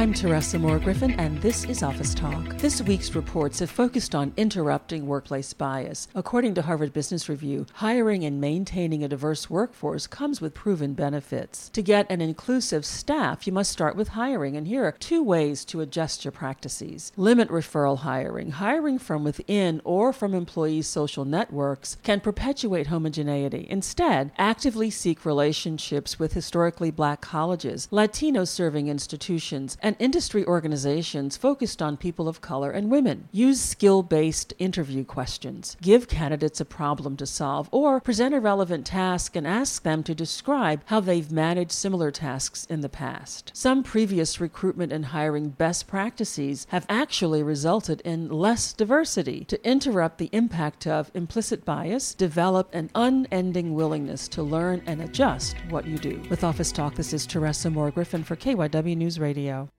I'm Teresa Moore Griffin, and this is Office Talk. This week's reports have focused on interrupting workplace bias. According to Harvard Business Review, hiring and maintaining a diverse workforce comes with proven benefits. To get an inclusive staff, you must start with hiring, and here are two ways to adjust your practices. Limit referral hiring. Hiring from within or from employees' social networks can perpetuate homogeneity. Instead, actively seek relationships with historically black colleges, Latino serving institutions, and industry organizations focused on people of color and women. Use skill based interview questions. Give candidates a problem to solve or present a relevant task and ask them to describe how they've managed similar tasks in the past. Some previous recruitment and hiring best practices have actually resulted in less diversity. To interrupt the impact of implicit bias, develop an unending willingness to learn and adjust what you do. With Office Talk, this is Teresa Moore Griffin for KYW News Radio.